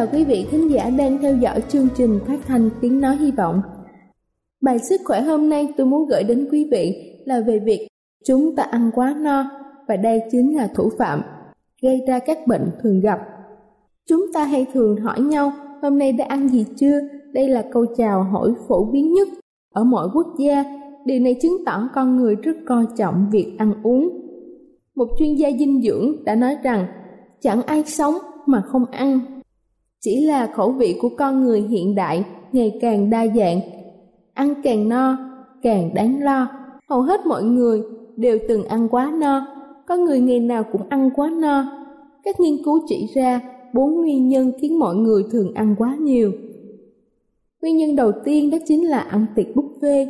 Chào quý vị thính giả đang theo dõi chương trình phát thanh tiếng nói hy vọng. Bài sức khỏe hôm nay tôi muốn gửi đến quý vị là về việc chúng ta ăn quá no và đây chính là thủ phạm gây ra các bệnh thường gặp. Chúng ta hay thường hỏi nhau, hôm nay đã ăn gì chưa? Đây là câu chào hỏi phổ biến nhất ở mọi quốc gia. Điều này chứng tỏ con người rất coi trọng việc ăn uống. Một chuyên gia dinh dưỡng đã nói rằng, chẳng ai sống mà không ăn. Chỉ là khẩu vị của con người hiện đại ngày càng đa dạng, ăn càng no càng đáng lo. Hầu hết mọi người đều từng ăn quá no, có người ngày nào cũng ăn quá no. Các nghiên cứu chỉ ra bốn nguyên nhân khiến mọi người thường ăn quá nhiều. Nguyên nhân đầu tiên đó chính là ăn tiệc buffet.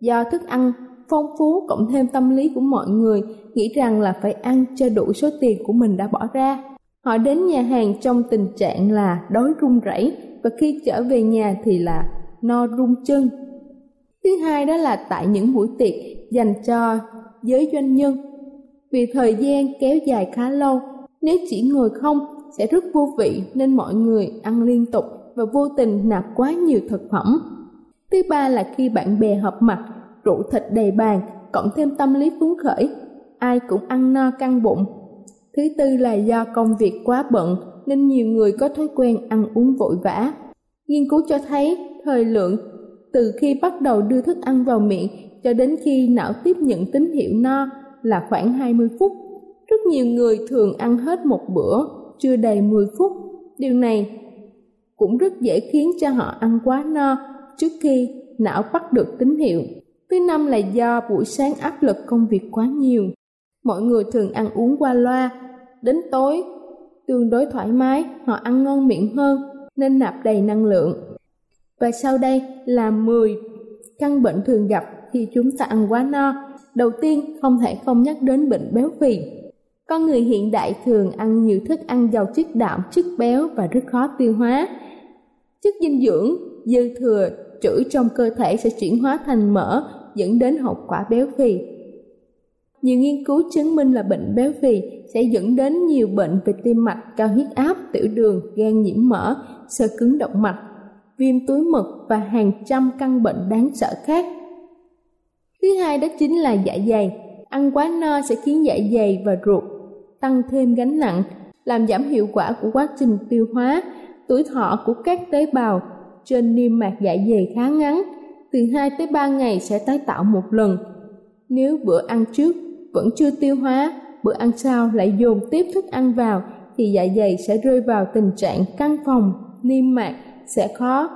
Do thức ăn phong phú cộng thêm tâm lý của mọi người nghĩ rằng là phải ăn cho đủ số tiền của mình đã bỏ ra. Họ đến nhà hàng trong tình trạng là đói run rẩy và khi trở về nhà thì là no run chân. Thứ hai đó là tại những buổi tiệc dành cho giới doanh nhân. Vì thời gian kéo dài khá lâu, nếu chỉ ngồi không sẽ rất vô vị nên mọi người ăn liên tục và vô tình nạp quá nhiều thực phẩm. Thứ ba là khi bạn bè họp mặt, rượu thịt đầy bàn, cộng thêm tâm lý phấn khởi, ai cũng ăn no căng bụng. Thứ tư là do công việc quá bận, nên nhiều người có thói quen ăn uống vội vã. Nghiên cứu cho thấy, thời lượng, từ khi bắt đầu đưa thức ăn vào miệng cho đến khi não tiếp nhận tín hiệu no là khoảng 20 phút. Rất nhiều người thường ăn hết một bữa, chưa đầy 10 phút. Điều này cũng rất dễ khiến cho họ ăn quá no trước khi não bắt được tín hiệu. Thứ năm là do buổi sáng áp lực công việc quá nhiều. Mọi người thường ăn uống qua loa, đến tối tương đối thoải mái, họ ăn ngon miệng hơn nên nạp đầy năng lượng. Và sau đây là 10 căn bệnh thường gặp khi chúng ta ăn quá no. Đầu tiên, không thể không nhắc đến bệnh béo phì. Con người hiện đại thường ăn nhiều thức ăn giàu chất đạm, chất béo và rất khó tiêu hóa. Chất dinh dưỡng dư thừa trữ trong cơ thể sẽ chuyển hóa thành mỡ dẫn đến hậu quả béo phì. Nhiều nghiên cứu chứng minh là bệnh béo phì sẽ dẫn đến nhiều bệnh về tim mạch, cao huyết áp, tiểu đường, gan nhiễm mỡ, sơ cứng động mạch, viêm túi mật và hàng trăm căn bệnh đáng sợ khác. Thứ hai đó chính là dạ dày. Ăn quá no sẽ khiến dạ dày và ruột tăng thêm gánh nặng, làm giảm hiệu quả của quá trình tiêu hóa, tuổi thọ của các tế bào trên niêm mạc dạ dày khá ngắn, từ 2 tới 3 ngày sẽ tái tạo một lần. Nếu bữa ăn trước vẫn chưa tiêu hóa, bữa ăn sau lại dồn tiếp thức ăn vào thì dạ dày sẽ rơi vào tình trạng căng phòng, niêm mạc sẽ khó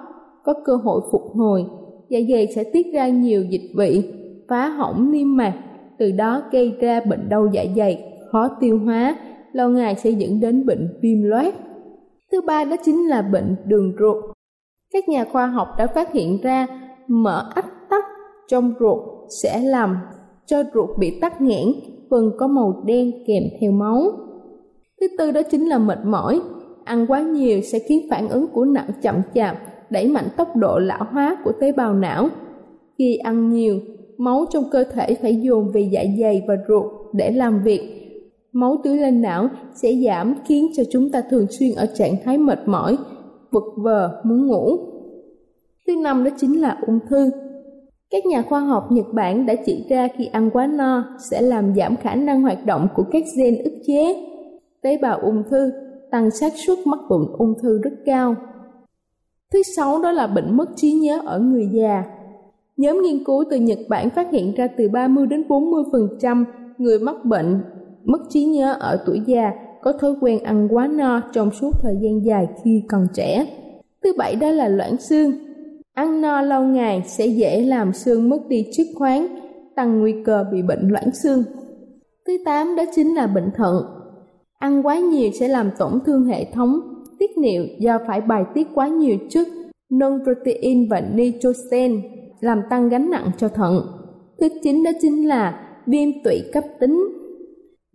có cơ hội phục hồi. Dạ dày sẽ tiết ra nhiều dịch vị, phá hỏng niêm mạc, từ đó gây ra bệnh đau dạ dày, khó tiêu hóa, lâu ngày sẽ dẫn đến bệnh viêm loét. Thứ ba đó chính là bệnh đường ruột. Các nhà khoa học đã phát hiện ra mỡ ách tắc trong ruột sẽ làm cho ruột bị tắc nghẽn, phần có màu đen kèm theo máu. Thứ tư đó chính là mệt mỏi. Ăn quá nhiều sẽ khiến phản ứng của não chậm chạp, đẩy mạnh tốc độ lão hóa của tế bào não. Khi ăn nhiều, máu trong cơ thể phải dồn về dạ dày và ruột để làm việc. Máu tưới lên não sẽ giảm khiến cho chúng ta thường xuyên ở trạng thái mệt mỏi, vật vờ, muốn ngủ. Thứ năm đó chính là ung thư. Các nhà khoa học Nhật Bản đã chỉ ra khi ăn quá no sẽ làm giảm khả năng hoạt động của các gen ức chế. Tế bào ung thư tăng xác suất mắc bệnh ung thư rất cao. Thứ sáu đó là bệnh mất trí nhớ ở người già. Nhóm nghiên cứu từ Nhật Bản phát hiện ra từ 30 đến 40% người mắc bệnh mất trí nhớ ở tuổi già có thói quen ăn quá no trong suốt thời gian dài khi còn trẻ. Thứ bảy đó là loãng xương. Ăn no lâu ngày sẽ dễ làm xương mất đi chất khoáng, tăng nguy cơ bị bệnh loãng xương. Thứ tám đó chính là bệnh thận. Ăn quá nhiều sẽ làm tổn thương hệ thống tiết niệu do phải bài tiết quá nhiều chất non-protein và nitrogen làm tăng gánh nặng cho thận. Thứ chín đó chính là viêm tụy cấp tính.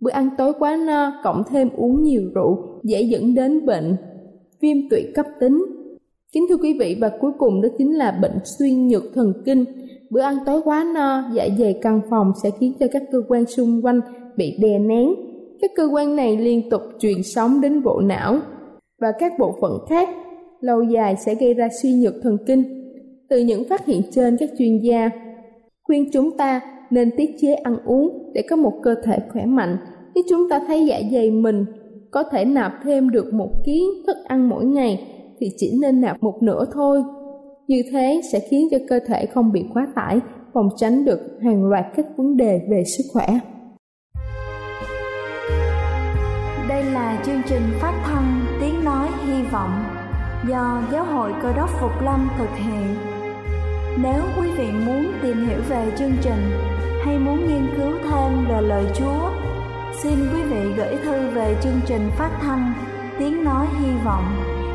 Bữa ăn tối quá no cộng thêm uống nhiều rượu dễ dẫn đến bệnh viêm tụy cấp tính. Kính thưa quý vị và cuối cùng đó chính là bệnh suy nhược thần kinh. Bữa ăn tối quá no, dạ dày căng phòng sẽ khiến cho các cơ quan xung quanh bị đè nén. Các cơ quan này liên tục truyền sóng đến bộ não và các bộ phận khác, lâu dài sẽ gây ra suy nhược thần kinh từ những phát hiện trên các chuyên gia khuyên chúng ta nên tiết chế ăn uống để có một cơ thể khỏe mạnh. Nếu chúng ta thấy dạ dày mình có thể nạp thêm được một ký thức ăn mỗi ngày thì chỉ nên nạp một nửa thôi. Như thế sẽ khiến cho cơ thể không bị quá tải, phòng tránh được hàng loạt các vấn đề về sức khỏe. Đây là chương trình phát thanh Tiếng Nói Hy Vọng do Giáo hội Cơ đốc Phục Lâm thực hiện nếu quý vị muốn tìm hiểu về chương trình hay muốn nghiên cứu thêm về lời Chúa, xin quý vị gửi thư về chương trình phát thanh Tiếng Nói Hy Vọng,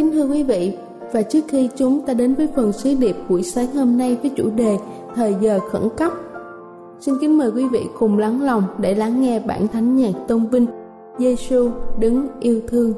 Kính thưa quý vị, và trước khi chúng ta đến với phần sứ điệp buổi sáng hôm nay với chủ đề Thời giờ khẩn cấp Xin kính mời quý vị cùng lắng lòng để lắng nghe bản thánh nhạc tôn vinh Giêsu đứng yêu thương.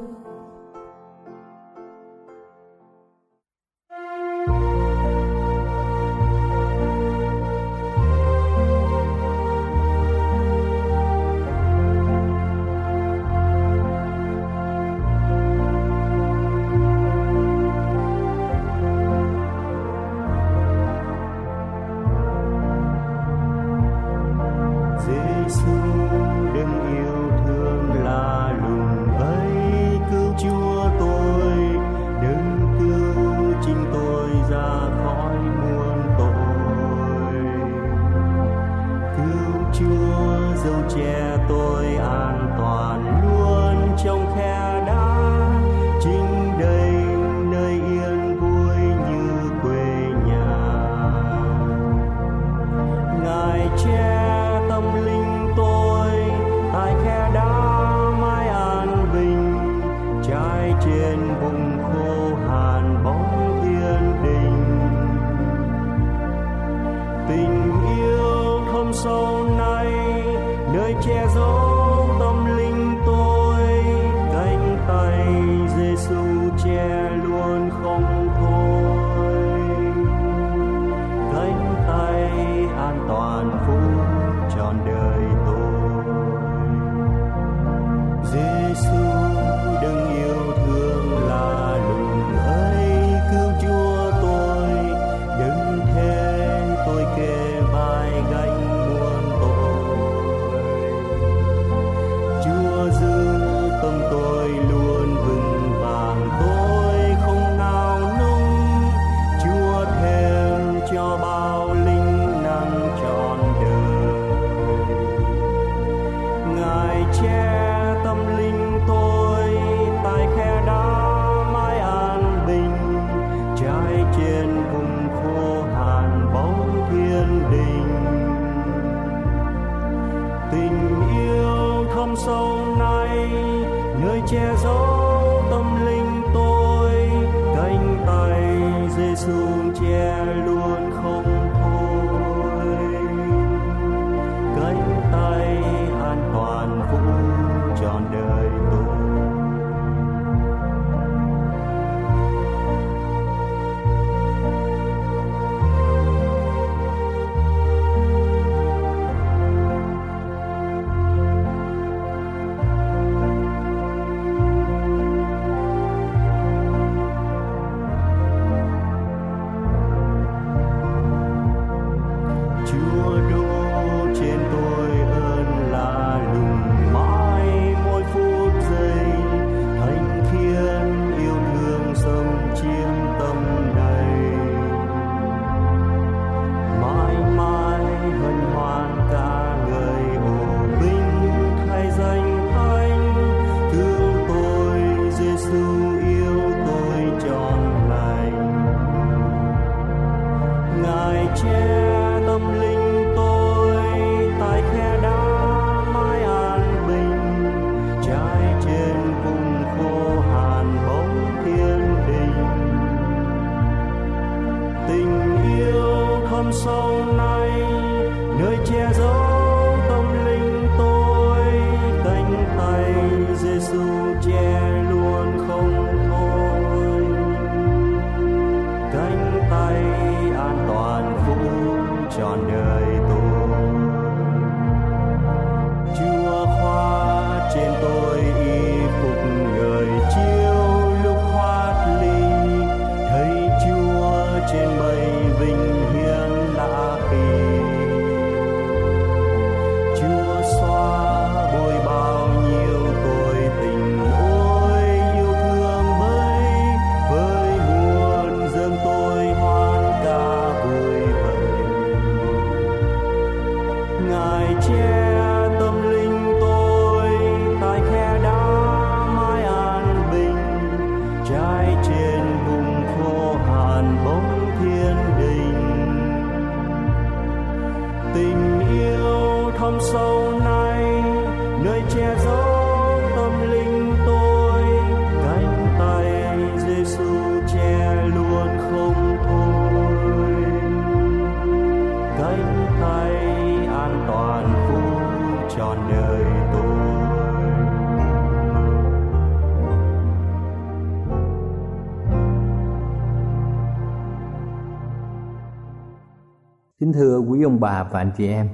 Quý ông bà và anh chị em.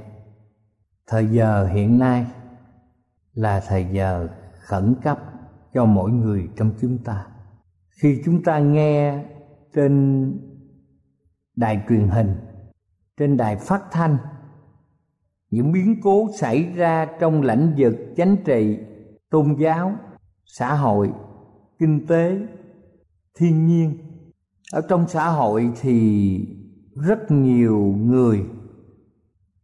Thời giờ hiện nay là thời giờ khẩn cấp cho mỗi người trong chúng ta. Khi chúng ta nghe trên đài truyền hình, trên đài phát thanh, những biến cố xảy ra trong lĩnh vực chính trị, tôn giáo, xã hội, kinh tế, thiên nhiên, ở trong xã hội thì rất nhiều người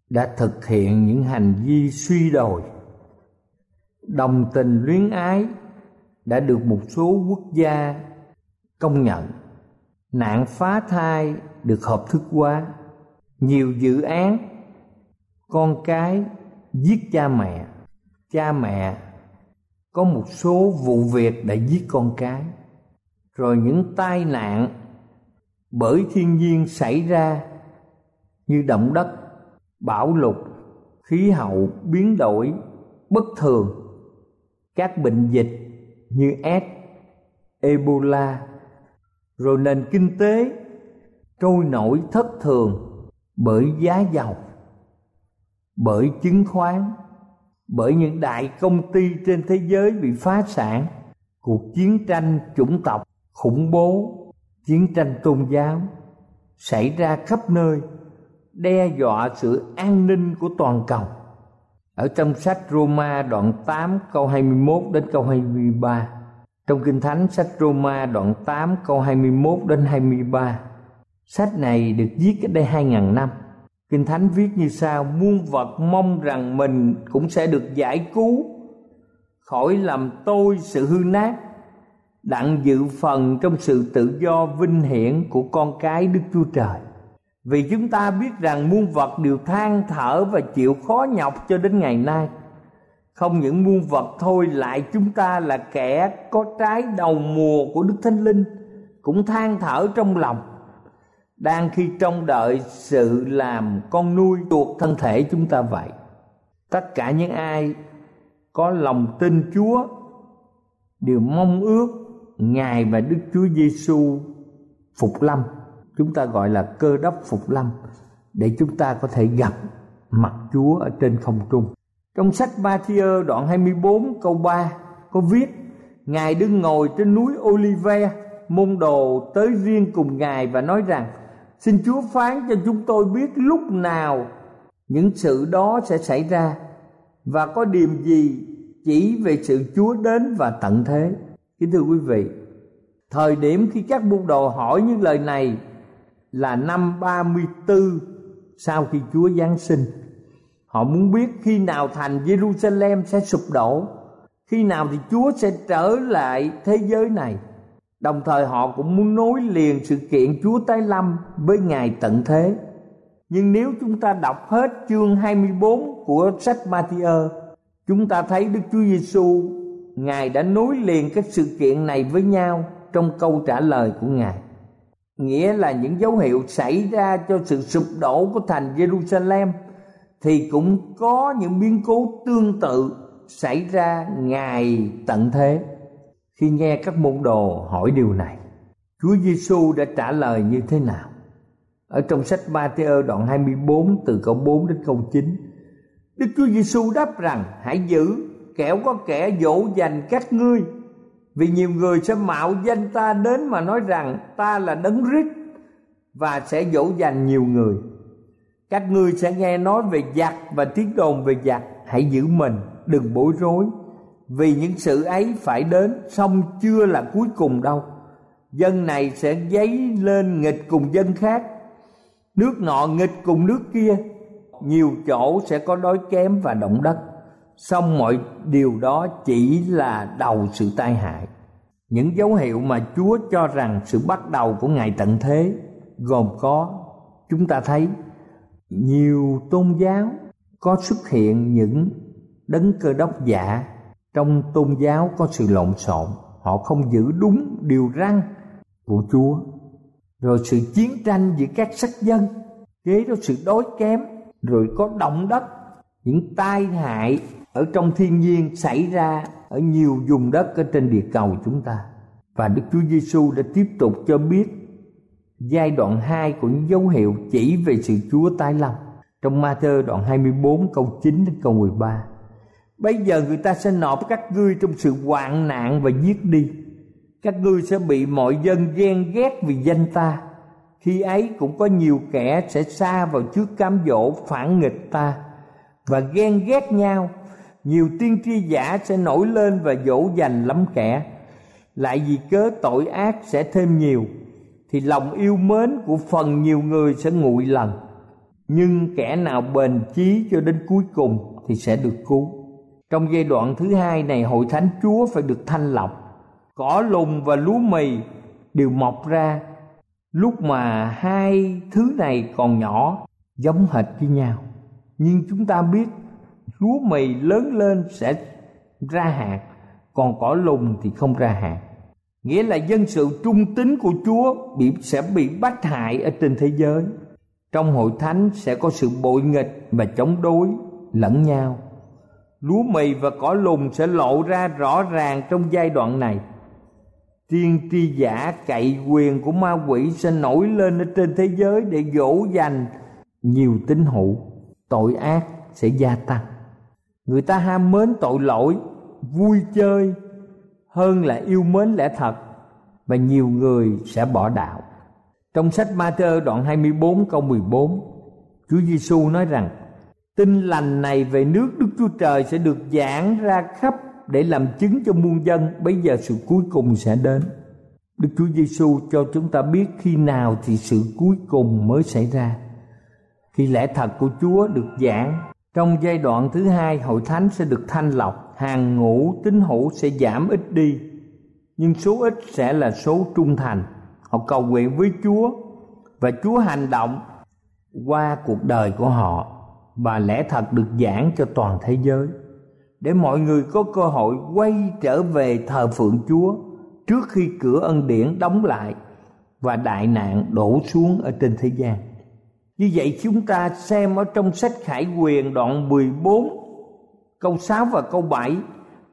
đã thực hiện những hành vi suy đồi. Đồng tình luyến ái đã được một số quốc gia công nhận. Nạn phá thai được hợp thức hóa. Nhiều dự án, con cái giết cha mẹ. Cha mẹ, có một số vụ việc đã giết con cái. Rồi những tai nạn bởi thiên nhiên xảy ra như động đất bão lụt, khí hậu biến đổi bất thường. Các bệnh dịch như s, ebola, rồi nền kinh tế trôi nổi thất thường bởi giá dầu, bởi chứng khoán, bởi những đại công ty trên thế giới bị phá sản. Cuộc chiến tranh chủng tộc khủng bố, chiến tranh tôn giáo xảy ra khắp nơi đe dọa sự an ninh của toàn cầu. Ở trong sách Roma đoạn 8 câu 21 đến câu 23. Trong Kinh Thánh, sách Roma đoạn 8 câu 21 đến 23. Sách này được viết cách đây 2.000 năm. Kinh Thánh viết như sau: Muôn vật mong rằng mình cũng sẽ được giải cứu khỏi làm tôi sự hư nát, đặng dự phần trong sự tự do vinh hiển của con cái Đức Chúa Trời. Vì chúng ta biết rằng muôn vật đều than thở và chịu khó nhọc cho đến ngày nay. Không những muôn vật thôi, lại chúng ta là kẻ có trái đầu mùa của Đức Thánh Linh cũng than thở trong lòng, đang khi trông đợi sự làm con nuôi tuột thân thể chúng ta vậy tất cả những ai có lòng tin Chúa đều mong ước Ngài và Đức Chúa Giêsu phục lâm chúng ta gọi là cơ đốc phục lâm để chúng ta có thể gặp mặt Chúa ở trên không trung trong sách Matthew đoạn 24 câu 3 có viết Ngài đứng ngồi trên núi Olive môn đồ tới riêng cùng Ngài và nói rằng Xin Chúa phán cho chúng tôi biết lúc nào những sự đó sẽ xảy ra và có điểm gì chỉ về sự Chúa đến và tận thế. Kính thưa quý vị, thời điểm khi các môn đồ hỏi những lời này là năm 34 sau khi Chúa Giáng sinh. Họ muốn biết khi nào thành Jerusalem sẽ sụp đổ, khi nào thì Chúa sẽ trở lại thế giới này Đồng thời họ cũng muốn nối liền sự kiện Chúa tái lâm với ngày tận thế. Nhưng nếu chúng ta đọc hết chương 24 của sách Matthew, chúng ta thấy Đức Chúa Giêsu Ngài đã nối liền các sự kiện này với nhau trong câu trả lời của Ngài. Nghĩa là những dấu hiệu xảy ra cho sự sụp đổ của thành Jerusalem thì cũng có những biến cố tương tự xảy ra ngày tận thế. Khi nghe các môn đồ hỏi điều này, Chúa Giêsu đã trả lời như thế nào? Ở trong sách Matthew đoạn 24 từ câu 4 đến câu 9, Đức Chúa Giêsu đáp rằng: Hãy giữ, kẻo có kẻ dỗ dành các ngươi, vì nhiều người sẽ mạo danh ta đến mà nói rằng ta là đấng rít và sẽ dỗ dành nhiều người. Các ngươi sẽ nghe nói về giặc và tiếng đồn về giặc, hãy giữ mình, đừng bối rối. Vì những sự ấy phải đến xong chưa là cuối cùng đâu. Dân này sẽ dấy lên nghịch cùng dân khác. Nước nọ nghịch cùng nước kia nhiều chỗ sẽ có đói kém và động đất xong mọi điều đó chỉ là đầu sự tai hại. Những dấu hiệu mà chúa cho rằng sự bắt đầu của ngày tận thế gồm có, chúng ta thấy, nhiều tôn giáo có xuất hiện những đấng cơ đốc giả. Trong tôn giáo có sự lộn xộn, họ không giữ đúng điều răn của chúa. Rồi sự chiến tranh giữa các sắc dân, kế đó sự đói kém, rồi có động đất, những tai hại ở trong thiên nhiên xảy ra ở nhiều vùng đất ở trên địa cầu chúng ta. Và Đức Chúa Giêsu đã tiếp tục cho biết giai đoạn 2 của những dấu hiệu chỉ về sự Chúa tái lâm. Trong Ma-thơ đoạn 24 câu 9 đến câu 13 Bây giờ người ta sẽ nộp các ngươi trong sự hoạn nạn và giết đi. Các ngươi sẽ bị mọi dân ghen ghét vì danh ta. Khi ấy cũng có nhiều kẻ sẽ xa vào trước cám dỗ phản nghịch ta Và ghen ghét nhau nhiều tiên tri giả sẽ nổi lên và dỗ dành lắm kẻ Lại vì cớ tội ác sẽ thêm nhiều, Thì lòng yêu mến của phần nhiều người sẽ nguội lần Nhưng kẻ nào bền chí cho đến cuối cùng thì sẽ được cứu trong giai đoạn thứ hai này, hội thánh Chúa phải được thanh lọc. Cỏ lùng và lúa mì đều mọc ra lúc mà hai thứ này còn nhỏ, giống hệt với nhau. Nhưng chúng ta biết lúa mì lớn lên sẽ ra hạt, còn cỏ lùng thì không ra hạt. Nghĩa là dân sự trung tín của Chúa bị sẽ bị bắt hại ở trên thế giới. Trong hội thánh sẽ có sự bội nghịch và chống đối lẫn nhau lúa mì và cỏ lùng sẽ lộ ra rõ ràng trong giai đoạn này tiên tri giả cậy quyền của ma quỷ sẽ nổi lên ở trên thế giới để dỗ dành nhiều tín hữu tội ác sẽ gia tăng người ta ham mến tội lỗi, vui chơi hơn là yêu mến lẽ thật, và nhiều người sẽ bỏ đạo trong sách Ma-thơ đoạn 24 câu 14 Chúa Giêsu nói rằng, Tin lành này về nước Đức Chúa Trời sẽ được giảng ra khắp để làm chứng cho muôn dân bây giờ sự cuối cùng sẽ đến. Đức Chúa Giêsu cho chúng ta biết khi nào thì sự cuối cùng mới xảy ra. Khi lẽ thật của Chúa được giảng trong giai đoạn thứ hai, hội thánh sẽ được thanh lọc, hàng ngũ, tín hữu sẽ giảm ít đi, nhưng số ít sẽ là số trung thành. Họ cầu nguyện với chúa và chúa hành động qua cuộc đời của họ và lẽ thật được giảng cho toàn thế giới. Để mọi người có cơ hội quay trở về thờ phượng chúa trước khi cửa ân điển đóng lại và đại nạn đổ xuống ở trên thế gian như vậy chúng ta xem ở trong sách Khải Quyền đoạn 14 câu 6 và câu 7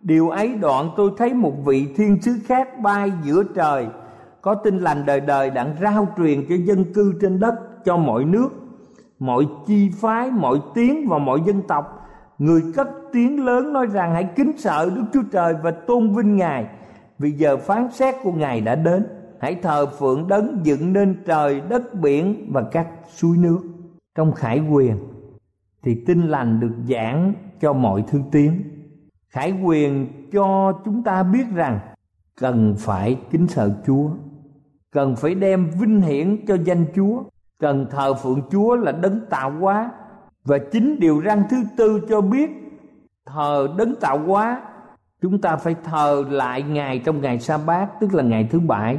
Điều ấy đoạn tôi thấy một vị thiên sứ khác bay giữa trời Có tin lành đời đời đặng rao truyền cho dân cư trên đất Cho mọi nước, mọi chi phái, mọi tiếng và mọi dân tộc. Người cất tiếng lớn nói rằng hãy kính sợ Đức Chúa Trời và tôn vinh Ngài. Vì giờ phán xét của Ngài đã đến. Hãy thờ phượng đấng dựng nên trời, đất, biển và các suối nước Trong khải quyền thì tin lành được giảng cho mọi thứ tiếng. Khải quyền cho chúng ta biết rằng cần phải kính sợ chúa cần phải đem vinh hiển cho danh chúa cần thờ phượng chúa là đấng tạo hóa. Và chính điều răn thứ tư cho biết thờ đấng tạo hóa chúng ta phải thờ lại ngài trong ngày sa bát tức là ngày thứ bảy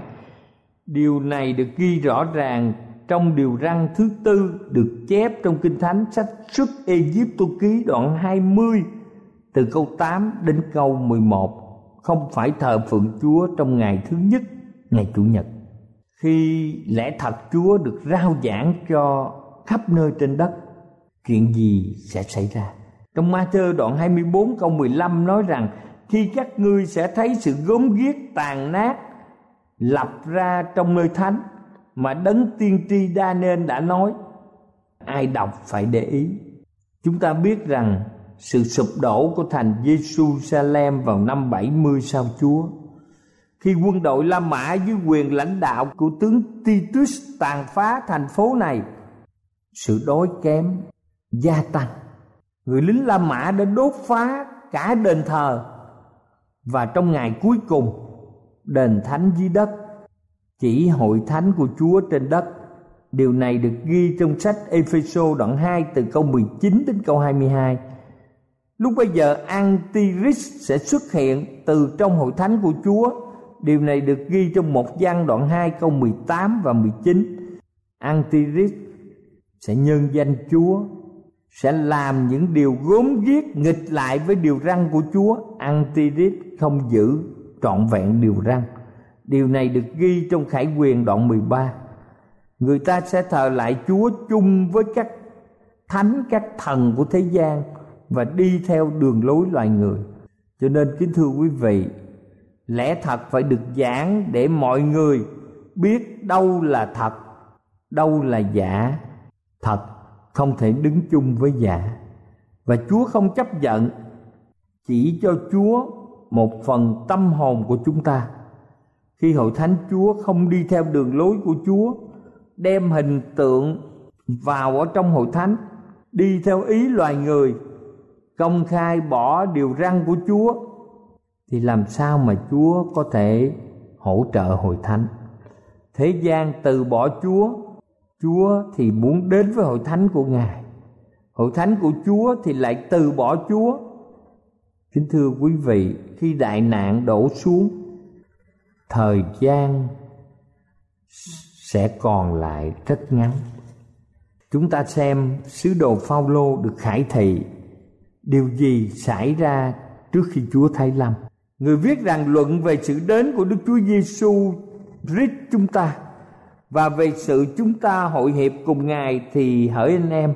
điều này được ghi rõ ràng trong điều răn thứ tư được chép trong kinh thánh sách xuất Egypto ký đoạn 20 từ câu 8 đến câu 11 không phải thờ phượng Chúa trong ngày thứ nhất, ngày chủ nhật. Khi lẽ thật Chúa được rao giảng cho khắp nơi trên đất, chuyện gì sẽ xảy ra? Trong Ma-thơ đoạn 24 câu 15 nói rằng, khi các ngươi sẽ thấy sự gốm ghiếc tàn nát lập ra trong nơi thánh mà đấng tiên tri đa nên đã nói, ai đọc phải để ý. Chúng ta biết rằng sự sụp đổ của thành Jerusalem vào năm 70 sau Chúa, khi quân đội La Mã dưới quyền lãnh đạo của tướng Titus tàn phá thành phố này, sự đói kém gia tăng. Người lính La Mã đã đốt phá cả đền thờ. Và trong ngày cuối cùng đền thánh dưới đất, chỉ hội thánh của Chúa trên đất. Điều này được ghi trong sách Epheso đoạn 2 từ câu 19 đến câu 22. Lúc bây giờ Antichrist sẽ xuất hiện từ trong hội thánh của Chúa. Điều này được ghi trong một văn đoạn 2 câu 18 và 19. Antichrist sẽ nhân danh Chúa, sẽ làm những điều gốm ghiếc nghịch lại với điều răn của Chúa. Antichrist không giữ trọn vẹn điều răn. Điều này được ghi trong Khải Quyền đoạn 13 Người ta sẽ thờ lại Chúa chung với các thánh, các thần của thế gian Và đi theo đường lối loài người. Cho nên, kính thưa quý vị, Lẽ thật phải được giảng để mọi người biết đâu là thật, Đâu là giả. Thật không thể đứng chung với giả. Và Chúa không chấp nhận Chỉ cho Chúa một phần tâm hồn của chúng ta khi hội thánh Chúa không đi theo đường lối của Chúa, đem hình tượng vào ở trong hội thánh, đi theo ý loài người, công khai bỏ điều răn của Chúa thì làm sao mà Chúa có thể hỗ trợ hội thánh? Thế gian từ bỏ Chúa, Chúa thì muốn đến với hội thánh của Ngài. Hội thánh của Chúa thì lại từ bỏ Chúa. Kính thưa quý vị, khi đại nạn đổ xuống thời gian sẽ còn lại rất ngắn. Chúng ta xem sứ đồ Phaolô được khải thị. Điều gì xảy ra trước khi Chúa thay lâm? Người viết rằng luận về sự đến của Đức Chúa Giêsu Christ chúng ta và về sự chúng ta hội hiệp cùng Ngài thì hỡi anh em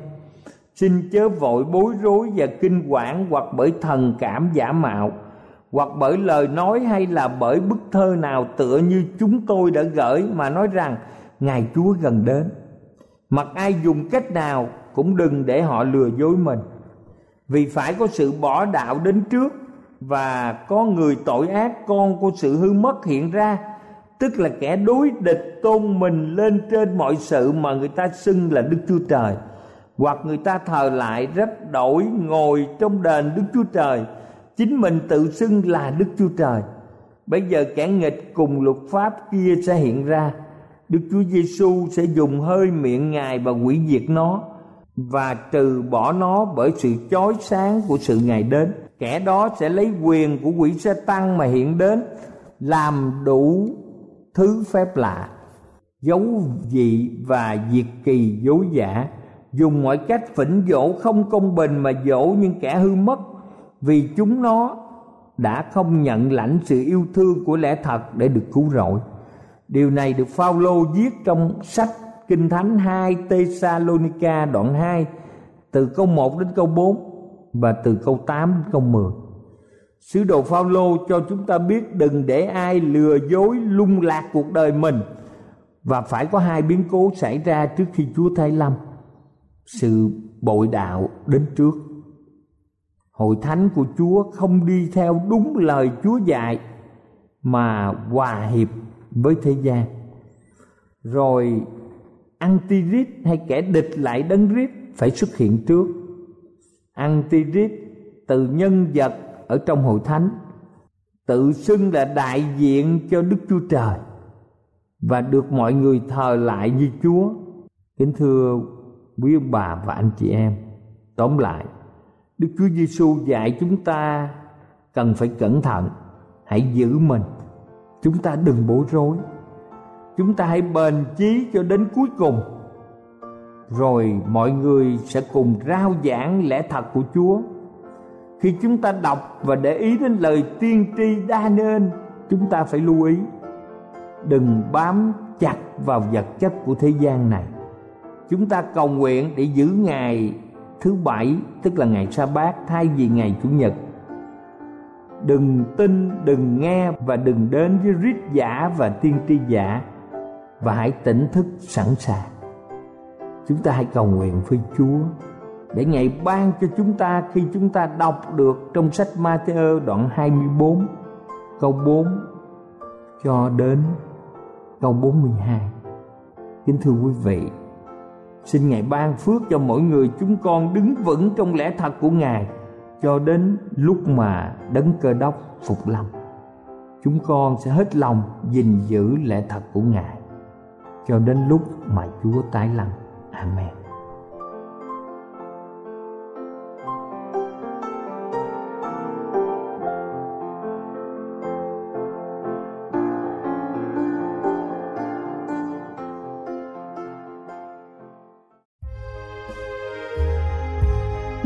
xin chớ vội bối rối và kinh quản hoặc bởi thần cảm giả mạo, hoặc bởi lời nói hay là bởi bức thơ nào tựa như chúng tôi đã gửi mà nói rằng, ngài chúa gần đến. Mặc ai dùng cách nào cũng đừng để họ lừa dối mình. Vì phải có sự bỏ đạo đến trước và có người tội ác, con của sự hư mất hiện ra, tức là kẻ đối địch tôn mình lên trên mọi sự mà người ta xưng là đức chúa trời hoặc người ta thờ lại rất đổi ngồi trong đền đức chúa trời. Chính mình tự xưng là đức chúa trời. Bây giờ kẻ nghịch cùng luật pháp kia sẽ hiện ra. Đức chúa giêsu sẽ dùng hơi miệng ngài và hủy diệt nó và trừ bỏ nó bởi sự chói sáng của sự ngày đến. Kẻ đó sẽ lấy quyền của quỷ xe tăng mà hiện đến, làm đủ thứ phép lạ, dấu dị và diệt kỳ dối giả dùng mọi cách phỉnh dỗ không công bình mà dỗ những kẻ hư mất vì chúng nó đã không nhận lãnh sự yêu thương của lẽ thật để được cứu rỗi. Điều này được Phaolô viết trong sách Kinh Thánh 2 tesalonica đoạn 2 từ câu 1 đến câu 4 và từ câu 8 đến câu 10. Sứ đồ Phaolô cho chúng ta biết đừng để ai lừa dối lung lạc cuộc đời mình và phải có hai biến cố xảy ra trước khi Chúa thay lâm. Sự bội đạo đến trước hội thánh của Chúa không đi theo đúng lời Chúa dạy, mà hòa hiệp với thế gian. Rồi Antichrist hay kẻ địch lại đấng Rít phải xuất hiện trước. Antichrist từ nhân vật ở trong hội thánh, tự xưng là đại diện cho Đức Chúa Trời và được mọi người thờ lại như Chúa. Kính thưa quý ông bà và anh chị em, tóm lại Đức Chúa Giêsu dạy chúng ta cần phải cẩn thận, hãy giữ mình. Chúng ta đừng bối rối. Chúng ta hãy bền chí cho đến cuối cùng. Rồi mọi người sẽ cùng rao giảng lẽ thật của Chúa. Khi chúng ta đọc và để ý đến lời tiên tri đa nên, chúng ta phải lưu ý đừng bám chặt vào vật chất của thế gian này. Chúng ta cầu nguyện để giữ ngày thứ bảy tức là ngày sa bát thay vì ngày chủ nhật đừng tin đừng nghe và đừng đến với rít giả và tiên tri giả và hãy tỉnh thức sẵn sàng chúng ta hãy cầu nguyện với chúa để ngày ban cho chúng ta khi chúng ta đọc được trong sách Matthew đoạn 24 câu 4 cho đến câu 42. Kính thưa quý vị, Xin Ngài ban phước cho mỗi người chúng con đứng vững trong lẽ thật của Ngài cho đến lúc mà đấng cơ đốc phục lâm. Chúng con sẽ hết lòng gìn giữ lẽ thật của Ngài cho đến lúc mà Chúa tái lâm. Amen.